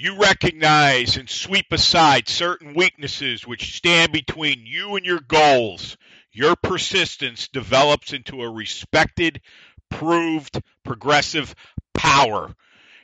You recognize and sweep aside certain weaknesses which stand between you and your goals. Your persistence develops into a respected, proved, progressive power.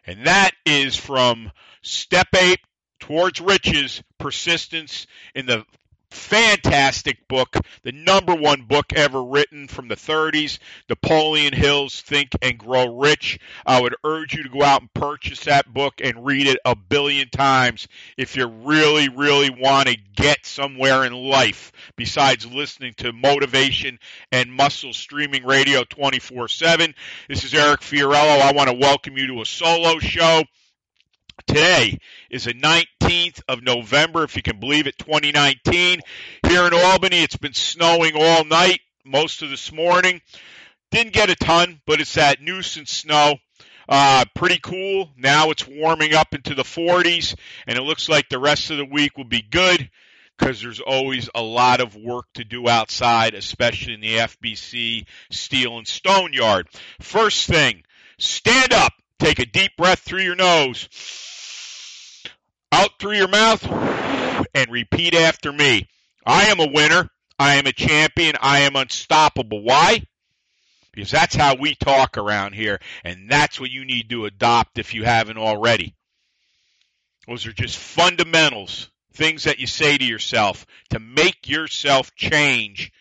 And that is from step eight towards riches, persistence in the fantastic book, the number one book ever written from the 30s, Napoleon Hill's Think and Grow Rich. I would urge you to go out and purchase that book and read it a billion times if you really, really want to get somewhere in life besides listening to motivation and muscle streaming radio 24 7. This is Eric Fiorillo. I want to welcome you to a solo show. Today is the 19th of November, if you can believe it, 2019. Here in Albany, it's been snowing all night, most of this morning. Didn't get a ton, but it's that nuisance snow. Uh, pretty cool. Now it's warming up into the 40s, and it looks like the rest of the week will be good because there's always a lot of work to do outside, especially in the FBC steel and stone yard. First thing, stand up. Take a deep breath through your nose, out through your mouth, and repeat after me. I am a winner. I am a champion. I am unstoppable. Why? Because that's how we talk around here, and that's what you need to adopt if you haven't already. Those are just fundamentals, things that you say to yourself to make yourself change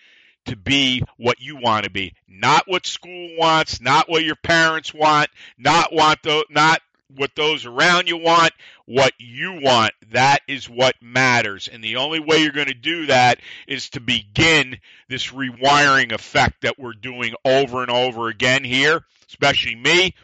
to be what you want to be, not what school wants, not what your parents want, not want the, not what those around you want, what you want. That is what matters. And the only way you're going to do that is to begin this rewiring effect that we're doing over and over again here, especially me.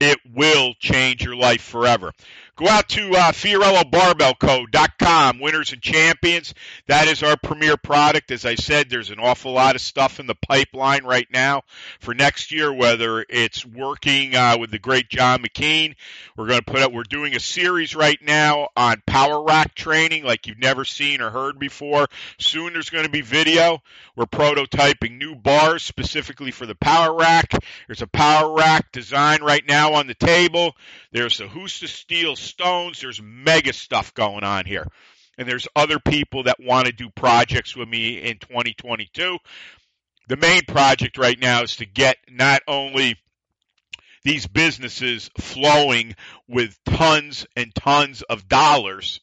It will change your life forever. Go out to uh, FiorilloBarbellCo.com, winners and champions. That is our premier product. As I said, there's an awful lot of stuff in the pipeline right now for next year, whether it's working uh, with the great John McKean. We're going to put up, we're doing a series right now on power rack training like you've never seen or heard before. Soon there's going to be video. We're prototyping new bars specifically for the power rack. There's a power rack design right now on the table. There's the Husta Steel Stones. There's mega stuff going on here. And there's other people that want to do projects with me in 2022. The main project right now is to get not only these businesses flowing with tons and tons of dollars,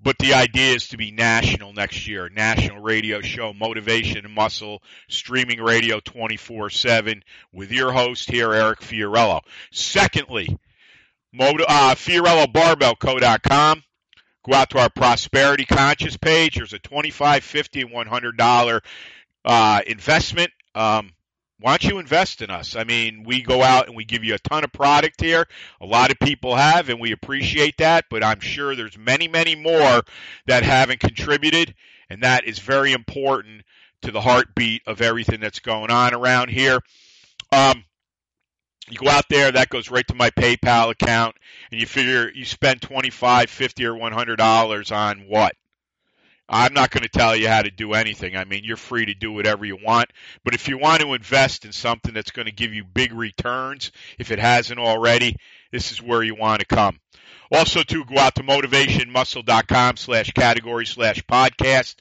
but the idea is to be national next year. National radio show, Motivation and Muscle, streaming radio 24 7 with your host here, Eric Fiorillo. Secondly, Moto, uh, FiorilloBarbellCo.com. Go out to our Prosperity Conscious page. There's a $25, 50 and $100 uh, investment. Um, why don't you invest in us? I mean, we go out and we give you a ton of product here. A lot of people have, and we appreciate that, but I'm sure there's many, many more that haven't contributed, and that is very important to the heartbeat of everything that's going on around here. Um, you go out there, that goes right to my PayPal account, and you figure you spend twenty five, fifty, or one hundred dollars on what? I'm not going to tell you how to do anything. I mean, you're free to do whatever you want. But if you want to invest in something that's going to give you big returns, if it hasn't already, this is where you want to come. Also, to go out to motivationmuscle.com slash category slash podcast.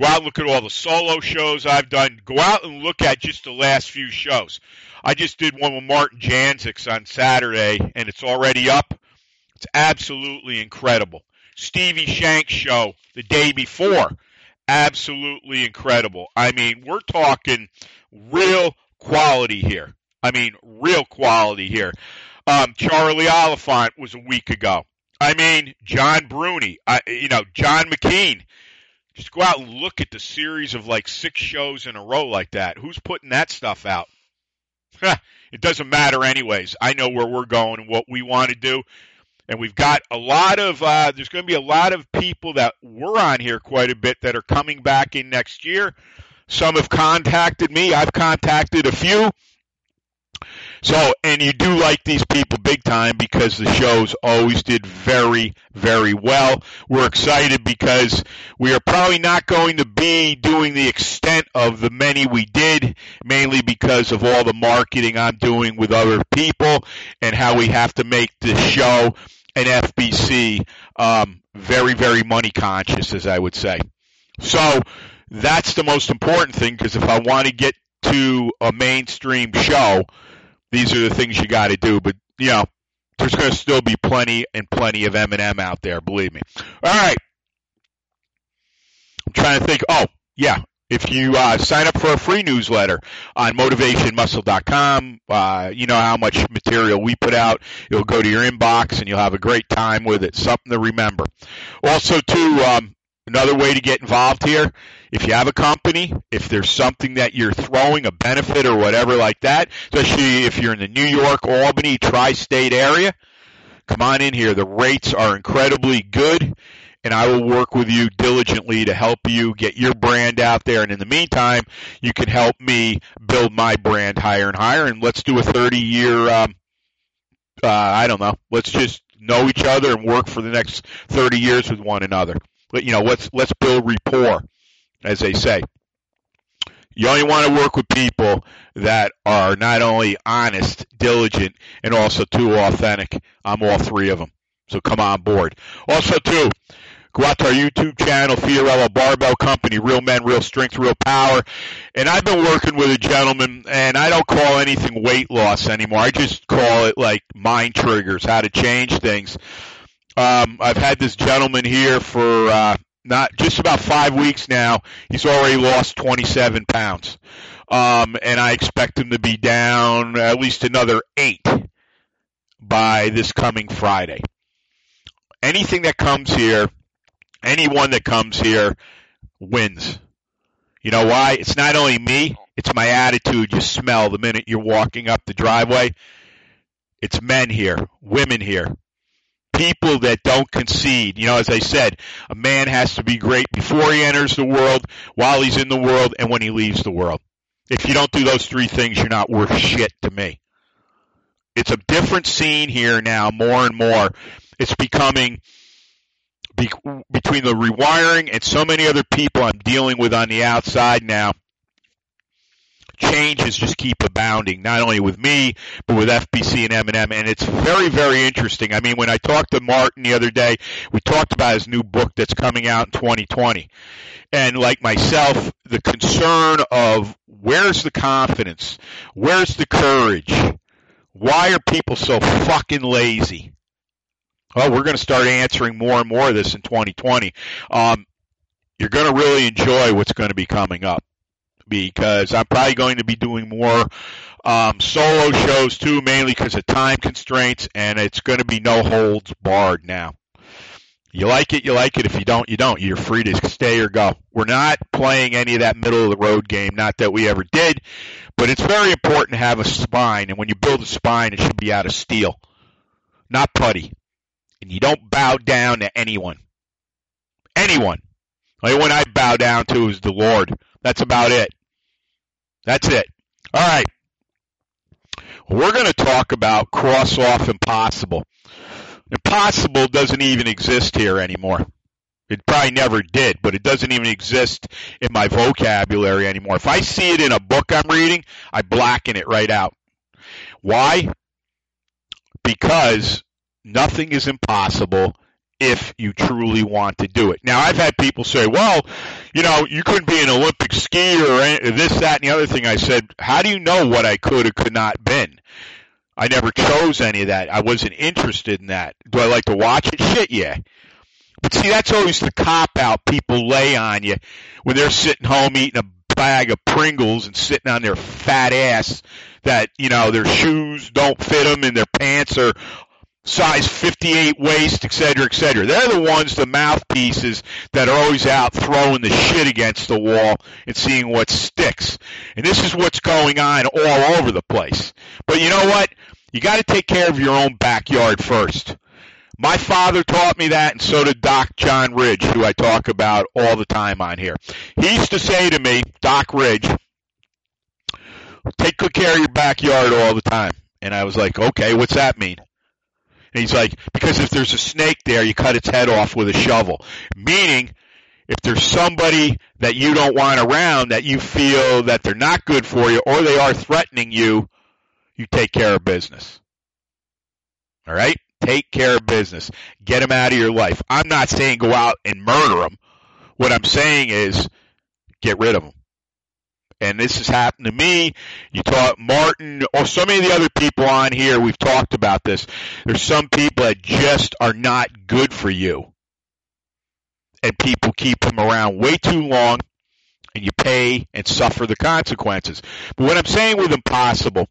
Go out and look at all the solo shows I've done. Go out and look at just the last few shows. I just did one with Martin Janzik on Saturday, and it's already up. It's absolutely incredible. Stevie Shanks show the day before. Absolutely incredible. I mean, we're talking real quality here. I mean, real quality here. Um, Charlie Oliphant was a week ago. I mean, John Bruni, I, you know, John McKean. Just go out and look at the series of like six shows in a row like that. Who's putting that stuff out? it doesn't matter anyways. I know where we're going and what we want to do. And we've got a lot of, uh, there's going to be a lot of people that were on here quite a bit that are coming back in next year. Some have contacted me. I've contacted a few. So, and you do like these people big time because the shows always did very, very well. We're excited because we are probably not going to be doing the extent of the many we did, mainly because of all the marketing I'm doing with other people and how we have to make this show and FBC um, very, very money conscious, as I would say. So that's the most important thing because if I want to get to a mainstream show, these are the things you got to do. But you know, there's going to still be plenty and plenty of M&M out there. Believe me. All right. I'm trying to think. Oh, yeah. If you uh, sign up for a free newsletter on motivationmuscle.com, uh, you know how much material we put out. It'll go to your inbox and you'll have a great time with it. Something to remember. Also, too, um, another way to get involved here if you have a company, if there's something that you're throwing, a benefit or whatever like that, especially if you're in the New York, Albany, tri-state area, come on in here. The rates are incredibly good and I will work with you diligently to help you get your brand out there. And in the meantime, you can help me build my brand higher and higher. And let's do a 30 year, um, uh, I don't know, let's just know each other and work for the next 30 years with one another. You know, let's, let's build rapport as they say. You only want to work with people that are not only honest, diligent, and also too authentic. I'm all three of them. So come on board. Also, too, go out to our YouTube channel, Fiorillo Barbell Company, Real Men, Real Strength, Real Power. And I've been working with a gentleman, and I don't call anything weight loss anymore. I just call it like mind triggers, how to change things. Um, I've had this gentleman here for uh, not just about five weeks now. He's already lost 27 pounds. Um, and I expect him to be down at least another eight by this coming Friday. Anything that comes here, anyone that comes here wins. You know why? It's not only me, it's my attitude you smell the minute you're walking up the driveway. It's men here, women here, people that don't concede. You know, as I said, a man has to be great before he enters the world, while he's in the world, and when he leaves the world. If you don't do those three things, you're not worth shit to me. It's a different scene here now, more and more. It's becoming be, between the rewiring and so many other people I'm dealing with on the outside now changes just keep abounding, not only with me, but with FBC and M&M. And it's very, very interesting. I mean, when I talked to Martin the other day, we talked about his new book that's coming out in 2020. And like myself, the concern of where's the confidence? Where's the courage? Why are people so fucking lazy? Well, we're going to start answering more and more of this in 2020. Um, you're going to really enjoy what's going to be coming up because I'm probably going to be doing more um, solo shows too, mainly because of time constraints, and it's going to be no holds barred now. You like it, you like it. If you don't, you don't. You're free to stay or go. We're not playing any of that middle of the road game, not that we ever did, but it's very important to have a spine, and when you build a spine, it should be out of steel, not putty. And you don't bow down to anyone. Anyone. The only one I bow down to is the Lord. That's about it. That's it. All right. We're going to talk about cross off impossible. Impossible doesn't even exist here anymore. It probably never did, but it doesn't even exist in my vocabulary anymore. If I see it in a book I'm reading, I blacken it right out. Why? Because nothing is impossible if you truly want to do it. Now, I've had people say, well, you know, you couldn't be an Olympic skier or this, that, and the other thing. I said, how do you know what I could or could not been? I never chose any of that. I wasn't interested in that. Do I like to watch it? Shit, yeah. But see, that's always the cop out people lay on you when they're sitting home eating a bag of Pringles and sitting on their fat ass that, you know, their shoes don't fit them and their pants are size 58 waist, et cetera, et cetera. They're the ones, the mouthpieces that are always out throwing the shit against the wall and seeing what sticks. And this is what's going on all over the place. But you know what? You got to take care of your own backyard first. My father taught me that, and so did Doc John Ridge, who I talk about all the time on here. He used to say to me, Doc Ridge, take good care of your backyard all the time. And I was like, okay, what's that mean? And he's like, because if there's a snake there, you cut its head off with a shovel. Meaning, if there's somebody that you don't want around that you feel that they're not good for you or they are threatening you, you take care of business. All right? Take care of business. Get them out of your life. I'm not saying go out and murder them. What I'm saying is get rid of them. And this has happened to me. You taught Martin or so many of the other people on here. We've talked about this. There's some people that just are not good for you. And people keep them around way too long and you pay and suffer the consequences. But what I'm saying with impossible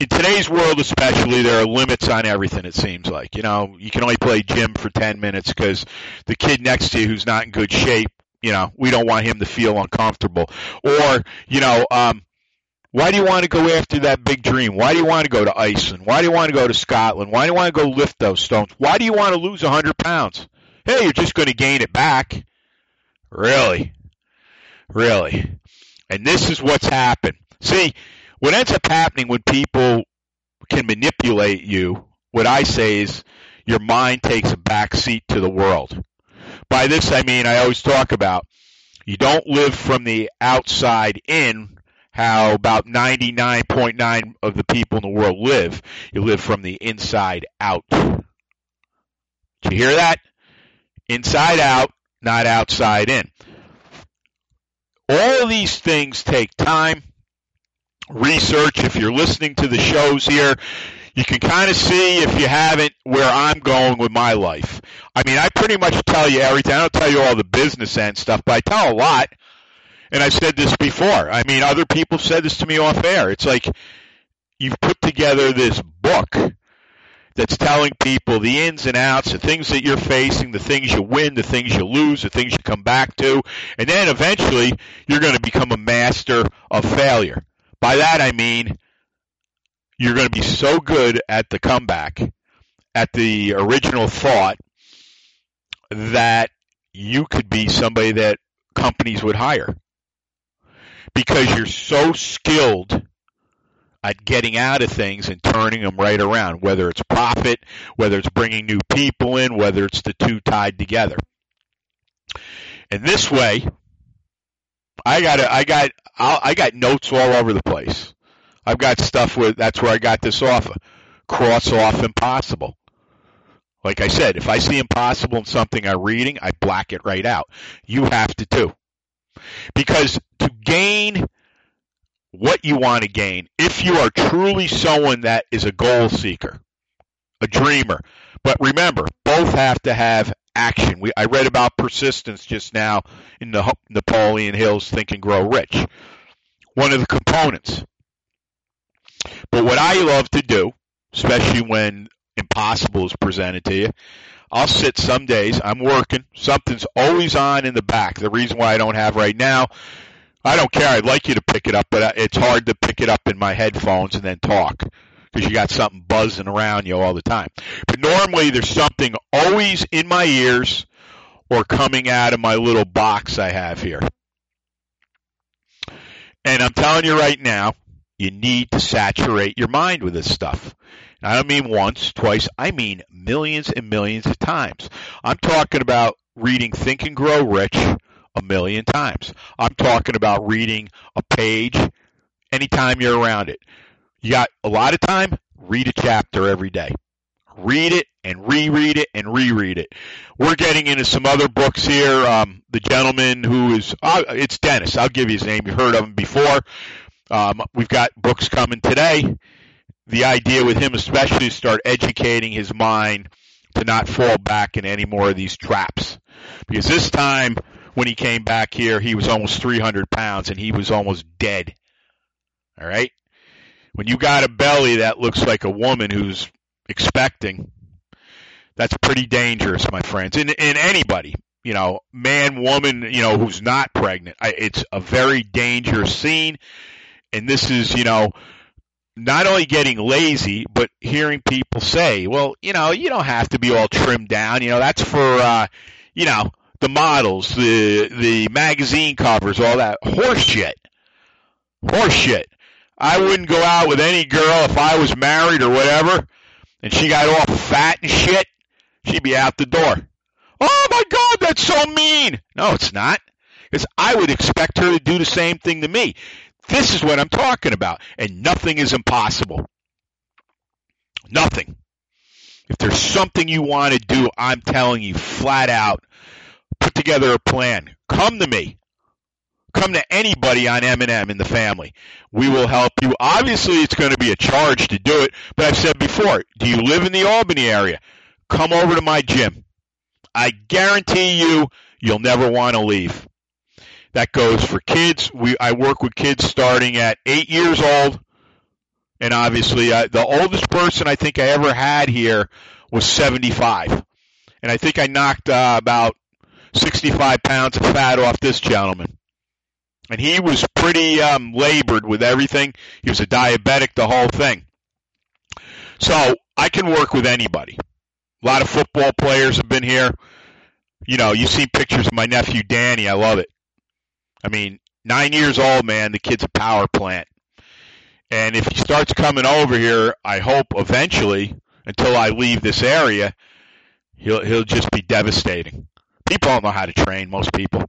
in today's world especially there are limits on everything it seems like you know you can only play gym for 10 minutes because the kid next to you who's not in good shape you know we don't want him to feel uncomfortable or you know um why do you want to go after that big dream? Why do you want to go to Iceland? Why do you want to go to Scotland? Why do you want to go lift those stones? Why do you want to lose a 100 pounds? Hey, you're just going to gain it back. Really? Really? And this is what's happened. See, what ends up happening when people can manipulate you, what I say is your mind takes a back seat to the world. By this I mean I always talk about you don't live from the outside in how about 99.9 of the people in the world live. You live from the inside out. Did you hear that? Inside out, not outside in. All these things take time research. If you're listening to the shows here, you can kind of see if you haven't where I'm going with my life. I mean, I pretty much tell you everything. I don't tell you all the business end stuff, but I tell a lot. And I've said this before. I mean, other people said this to me off air. It's like you've put together this book that's telling people the ins and outs, the things that you're facing, the things you win, the things you lose, the things you come back to, and then eventually you're going to become a master of failure. By that I mean you're going to be so good at the comeback, at the original thought, that you could be somebody that companies would hire. Because you're so skilled at getting out of things and turning them right around, whether it's profit, whether it's bringing new people in, whether it's the two tied together. And this way, I got I got I got notes all over the place. I've got stuff where that's where I got this off. Cross off impossible. Like I said, if I see impossible in something I'm reading, I black it right out. You have to too. Because to gain what you want to gain, if you are truly someone that is a goal seeker, a dreamer, but remember, both have to have action. We, I read about persistence just now in the Napoleon Hill's Think and Grow Rich. One of the components. But what I love to do, especially when impossible is presented to you, I'll sit some days, I'm working, something's always on in the back. The reason why I don't have right now, I don't care. I'd like you to pick it up, but it's hard to pick it up in my headphones and then talk because you got something buzzing around you all the time. But normally there's something always in my ears or coming out of my little box I have here. And I'm telling you right now, you need to saturate your mind with this stuff. I don't mean once, twice, I mean millions and millions of times. I'm talking about reading Think and Grow Rich a million times. I'm talking about reading a page anytime you're around it. You got a lot of time, read a chapter every day. Read it and reread it and reread it. We're getting into some other books here. Um, the gentleman who is, uh, it's Dennis. I'll give you his name. You've heard of him before. Um, we've got books coming today. The idea with him, especially, is start educating his mind to not fall back in any more of these traps. Because this time, when he came back here, he was almost 300 pounds and he was almost dead. All right when you got a belly that looks like a woman who's expecting, that's pretty dangerous, my friends. And, and anybody, you know, man, woman, you know, who's not pregnant, I, it's a very dangerous scene. And this is, you know, not only getting lazy, but hearing people say, well, you know, you don't have to be all trimmed down. You know, that's for, uh, you know, the models, the, the magazine covers, all that horse shit. Horse shit. I wouldn't go out with any girl if I was married or whatever, and she got all fat and shit. She'd be out the door. Oh my God, that's so mean. No, it's not. Because I would expect her to do the same thing to me. This is what I'm talking about. And nothing is impossible. Nothing. If there's something you want to do, I'm telling you flat out, put together a plan. Come to me. Come to anybody on M&M in the family. We will help you. Obviously, it's going to be a charge to do it, but I've said before, do you live in the Albany area? Come over to my gym. I guarantee you, you'll never want to leave. That goes for kids. We I work with kids starting at eight years old, and obviously uh, the oldest person I think I ever had here was 75, and I think I knocked uh, about 65 pounds of fat off this gentleman. And he was pretty um, labored with everything. He was a diabetic, the whole thing. So I can work with anybody. A lot of football players have been here. You know, you see pictures of my nephew Danny. I love it. I mean, nine years old, man. The kid's a power plant. And if he starts coming over here, I hope eventually, until I leave this area, he'll he'll just be devastating. People don't know how to train. Most people.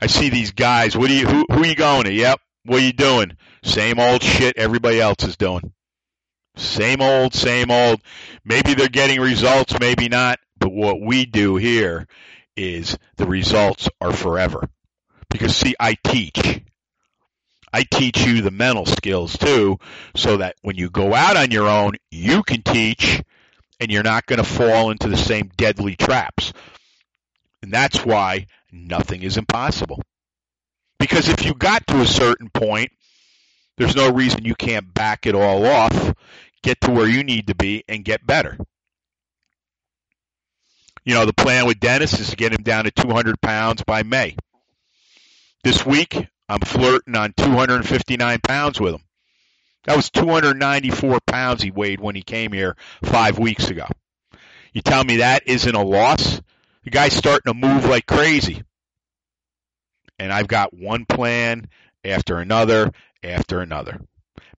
I see these guys. What do you? Who, who are you going to? Yep. What are you doing? Same old shit everybody else is doing. Same old, same old. Maybe they're getting results, maybe not. But what we do here is the results are forever. Because see, I teach. I teach you the mental skills too, so that when you go out on your own, you can teach and you're not going to fall into the same deadly traps. And that's why nothing is impossible. Because if you got to a certain point, there's no reason you can't back it all off, get to where you need to be, and get better. You know, the plan with Dennis is to get him down to 200 pounds by May. This week, I'm flirting on 259 pounds with him. That was 294 pounds he weighed when he came here five weeks ago. You tell me that isn't a loss? The guy's starting to move like crazy. And I've got one plan after another after another.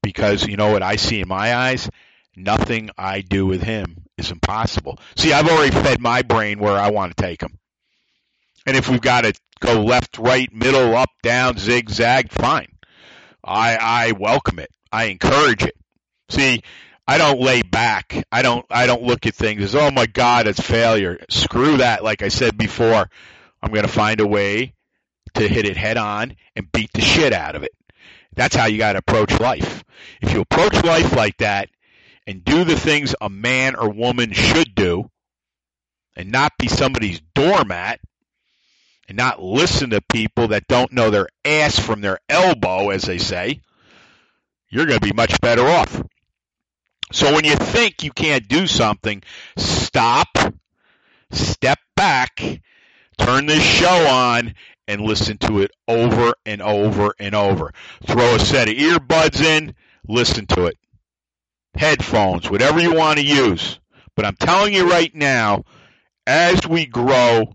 Because you know what I see in my eyes? Nothing I do with him is impossible. See, I've already fed my brain where I want to take him. And if we've got to go left, right, middle, up, down, zigzag, fine. I I welcome it. I encourage it. See, I don't lay back. I don't I don't look at things as oh my god, it's failure. Screw that. Like I said before, I'm going to find a way to hit it head on and beat the shit out of it. That's how you got to approach life. If you approach life like that and do the things a man or woman should do and not be somebody's doormat, and not listen to people that don't know their ass from their elbow, as they say, you're going to be much better off. So when you think you can't do something, stop, step back, turn this show on, and listen to it over and over and over. Throw a set of earbuds in, listen to it. Headphones, whatever you want to use. But I'm telling you right now, as we grow,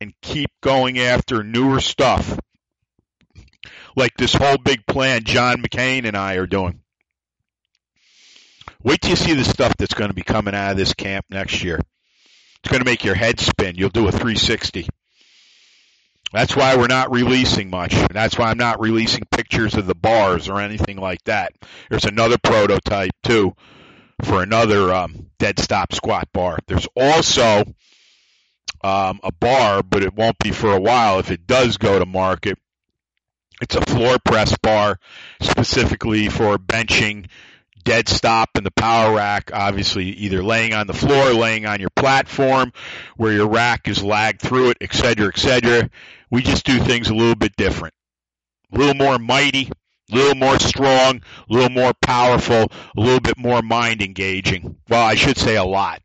and keep going after newer stuff. Like this whole big plan John McKean and I are doing. Wait till you see the stuff that's going to be coming out of this camp next year. It's going to make your head spin. You'll do a 360. That's why we're not releasing much. That's why I'm not releasing pictures of the bars or anything like that. There's another prototype too for another um, dead stop squat bar. There's also um, a bar, but it won't be for a while. If it does go to market, it's a floor press bar specifically for benching dead stop in the power rack, obviously either laying on the floor, laying on your platform where your rack is lagged through it, et cetera, et cetera. We just do things a little bit different. A little more mighty, A little more strong, a little more powerful, a little bit more mind engaging. Well, I should say a lot.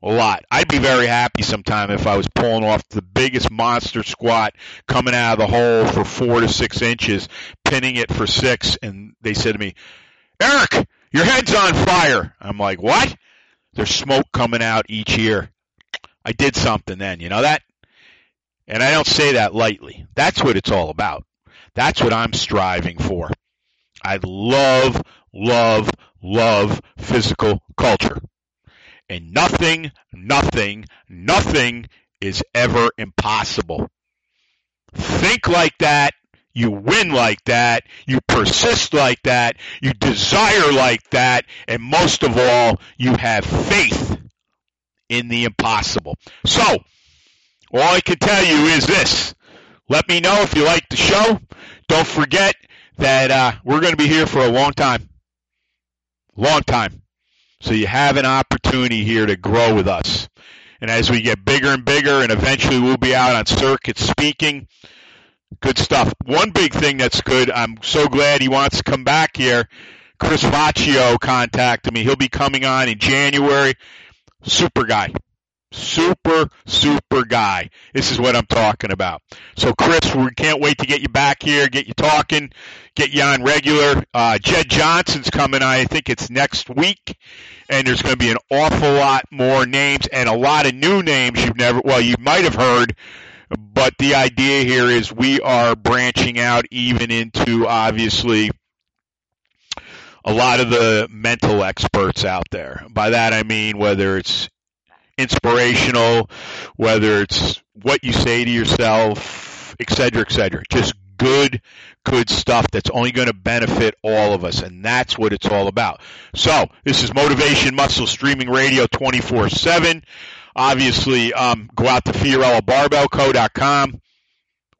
A lot. I'd be very happy sometime if I was pulling off the biggest monster squat coming out of the hole for four to six inches, pinning it for six, and they said to me, Eric, your head's on fire. I'm like, what? There's smoke coming out each year. I did something then, you know that? And I don't say that lightly. That's what it's all about. That's what I'm striving for. I love, love, love physical culture. And nothing, nothing, nothing is ever impossible. Think like that. You win like that. You persist like that. You desire like that. And most of all, you have faith in the impossible. So, all I can tell you is this. Let me know if you like the show. Don't forget that uh, we're going to be here for a long time. Long time. So you have an opportunity here to grow with us. And as we get bigger and bigger, and eventually we'll be out on circuit speaking, good stuff. One big thing that's good, I'm so glad he wants to come back here. Chris Faccio contacted me. He'll be coming on in January. Super guy. Super, super guy. This is what I'm talking about. So, Chris, we can't wait to get you back here, get you talking, get you on regular. Uh, Jed Johnson's coming. I think it's next week. And there's going to be an awful lot more names and a lot of new names you've never, well, you might have heard. But the idea here is we are branching out even into obviously a lot of the mental experts out there. By that I mean whether it's inspirational, whether it's what you say to yourself, et cetera, et cetera. Just good, good stuff that's only going to benefit all of us. And that's what it's all about. So this is Motivation Muscle Streaming Radio 24 7. Obviously, um, go out to FiorilloBarbellCo.com,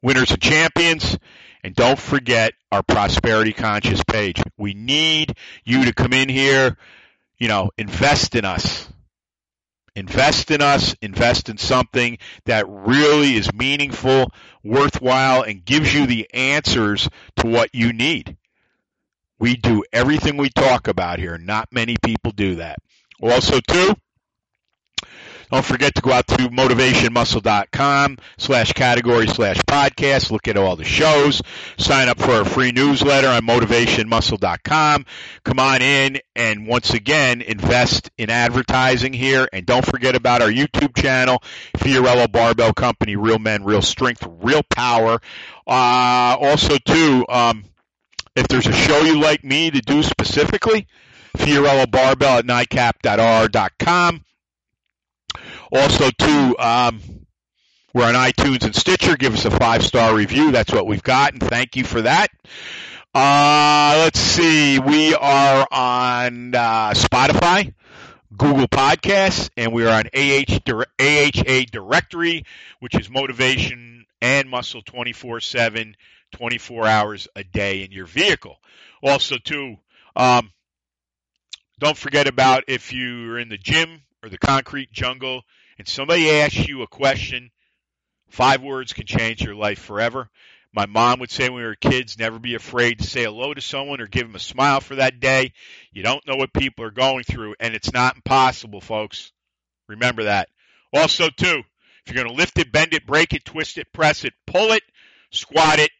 winners and champions. And don't forget our Prosperity Conscious page. We need you to come in here, you know, invest in us Invest in us, invest in something that really is meaningful, worthwhile, and gives you the answers to what you need. We do everything we talk about here. Not many people do that. Also, too, don't forget to go out to motivationmuscle.com slash category slash podcast. Look at all the shows. Sign up for our free newsletter on motivationmuscle.com. Come on in and once again invest in advertising here. And don't forget about our YouTube channel, Fiorillo Barbell Company, Real Men, Real Strength, Real Power. Uh, also too, um, if there's a show you like me to do specifically, Fiorillo Barbell at nightcap.r.com. Also, too, um, we're on iTunes and Stitcher. Give us a five star review. That's what we've got, and thank you for that. Uh, let's see. We are on uh, Spotify, Google Podcasts, and we are on AH, AHA Directory, which is motivation and muscle 24 7, 24 hours a day in your vehicle. Also, too, um, don't forget about if you're in the gym or the concrete jungle and somebody asks you a question, five words can change your life forever. My mom would say when we were kids, never be afraid to say hello to someone or give them a smile for that day. You don't know what people are going through, and it's not impossible, folks. Remember that. Also, too, if you're going to lift it, bend it, break it, twist it, press it, pull it, squat it,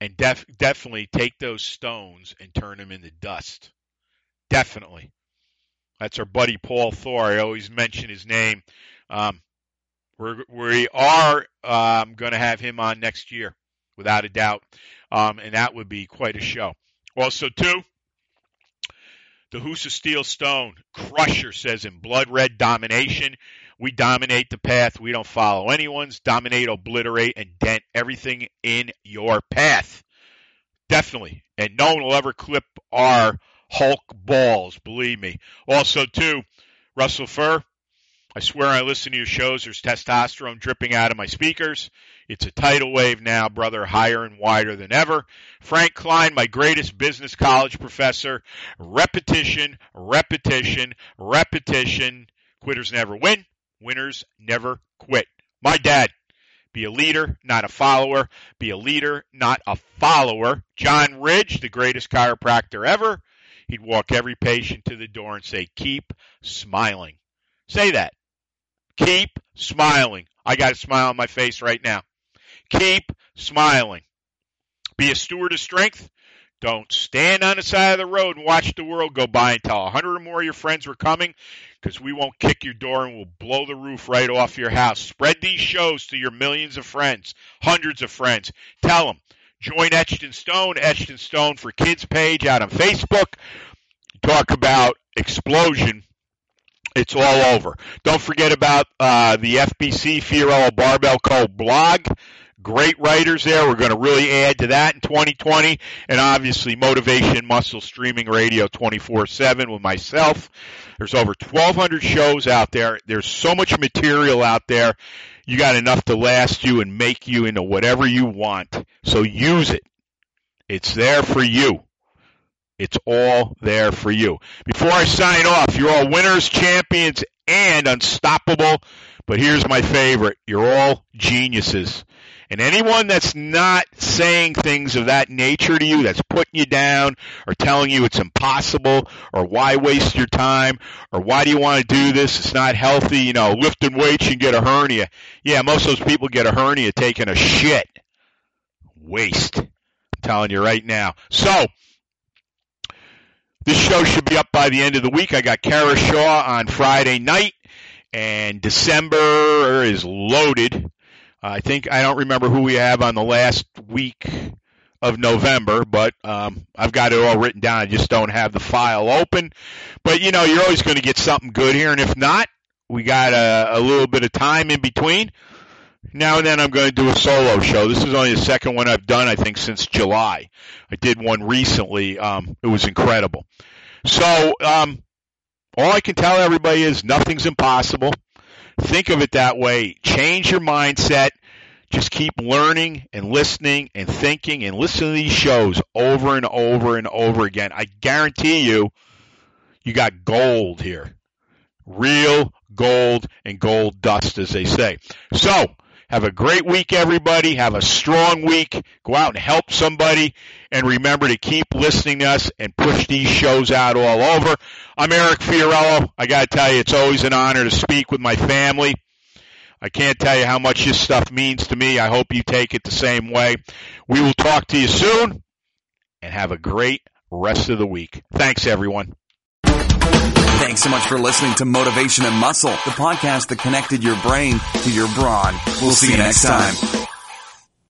and def- definitely take those stones and turn them into dust. Definitely. That's our buddy Paul Thor. I always mention his name. Um, we're, we are um, going to have him on next year, without a doubt, um, and that would be quite a show. Also, too, the Husa Steel Stone Crusher says in Blood Red Domination, we dominate the path. We don't follow anyone's. Dominate, obliterate, and dent everything in your path. Definitely. And no one will ever clip our Hulk balls, believe me. Also, too, Russell Furr, I swear I listen to your shows. There's testosterone dripping out of my speakers. It's a tidal wave now, brother, higher and wider than ever. Frank Klein, my greatest business college professor. Repetition, repetition, repetition. Quitters never win. Winners never quit. My dad, Be a leader, not a follower. Be a leader, not a follower. John Ridge, the greatest chiropractor ever, he'd walk every patient to the door and say, Keep smiling. Say that. Keep smiling. I got a smile on my face right now. Keep smiling. Be a steward of strength. Don't stand on the side of the road and watch the world go by and tell a hundred or more of your friends we're coming because we won't kick your door and we'll blow the roof right off your house. Spread these shows to your millions of friends, hundreds of friends. Tell them. Join Etched in Stone, Etched in Stone for Kids page out on Facebook. Talk about explosion. It's all over. Don't forget about uh, the FBC Fiorillo Barbell Co. blog. Great writers there. We're going to really add to that in 2020. And obviously, Motivation Muscle Streaming Radio 24 7 with myself. There's over 1,200 shows out there. There's so much material out there. You got enough to last you and make you into whatever you want. So use it. It's there for you. It's all there for you. Before I sign off, you're all winners, champions, and unstoppable. But here's my favorite. You're all geniuses. And anyone that's not saying things of that nature to you, that's putting you down or telling you it's impossible or why waste your time or why do you want to do this? It's not healthy. You know, lifting weights, you can get a hernia. Yeah, most of those people get a hernia taking a shit. Waste. I'm telling you right now. So, this show should be up by the end of the week. I got Kara Shaw on Friday night, and December is loaded. I think I don't remember who we have on the last week of November, but um, I've got it all written down. I just don't have the file open. But you know, you're always going to get something good here, and if not, we got a, a little bit of time in between. Now and then, I'm going to do a solo show. This is only the second one I've done, I think, since July. I did one recently. Um, it was incredible. So, um, all I can tell everybody is nothing's impossible. Think of it that way. Change your mindset. Just keep learning and listening and thinking and listening to these shows over and over and over again. I guarantee you, you got gold here. Real gold and gold dust, as they say. So, have a great week, everybody. Have a strong week. Go out and help somebody. And remember to keep listening to us and push these shows out all over. I'm Eric Fiorillo. I got to tell you, it's always an honor to speak with my family. I can't tell you how much this stuff means to me. I hope you take it the same way. We will talk to you soon and have a great rest of the week. Thanks, everyone. Thanks so much for listening to Motivation and Muscle, the podcast that connected your brain to your brawn. We'll see you next time.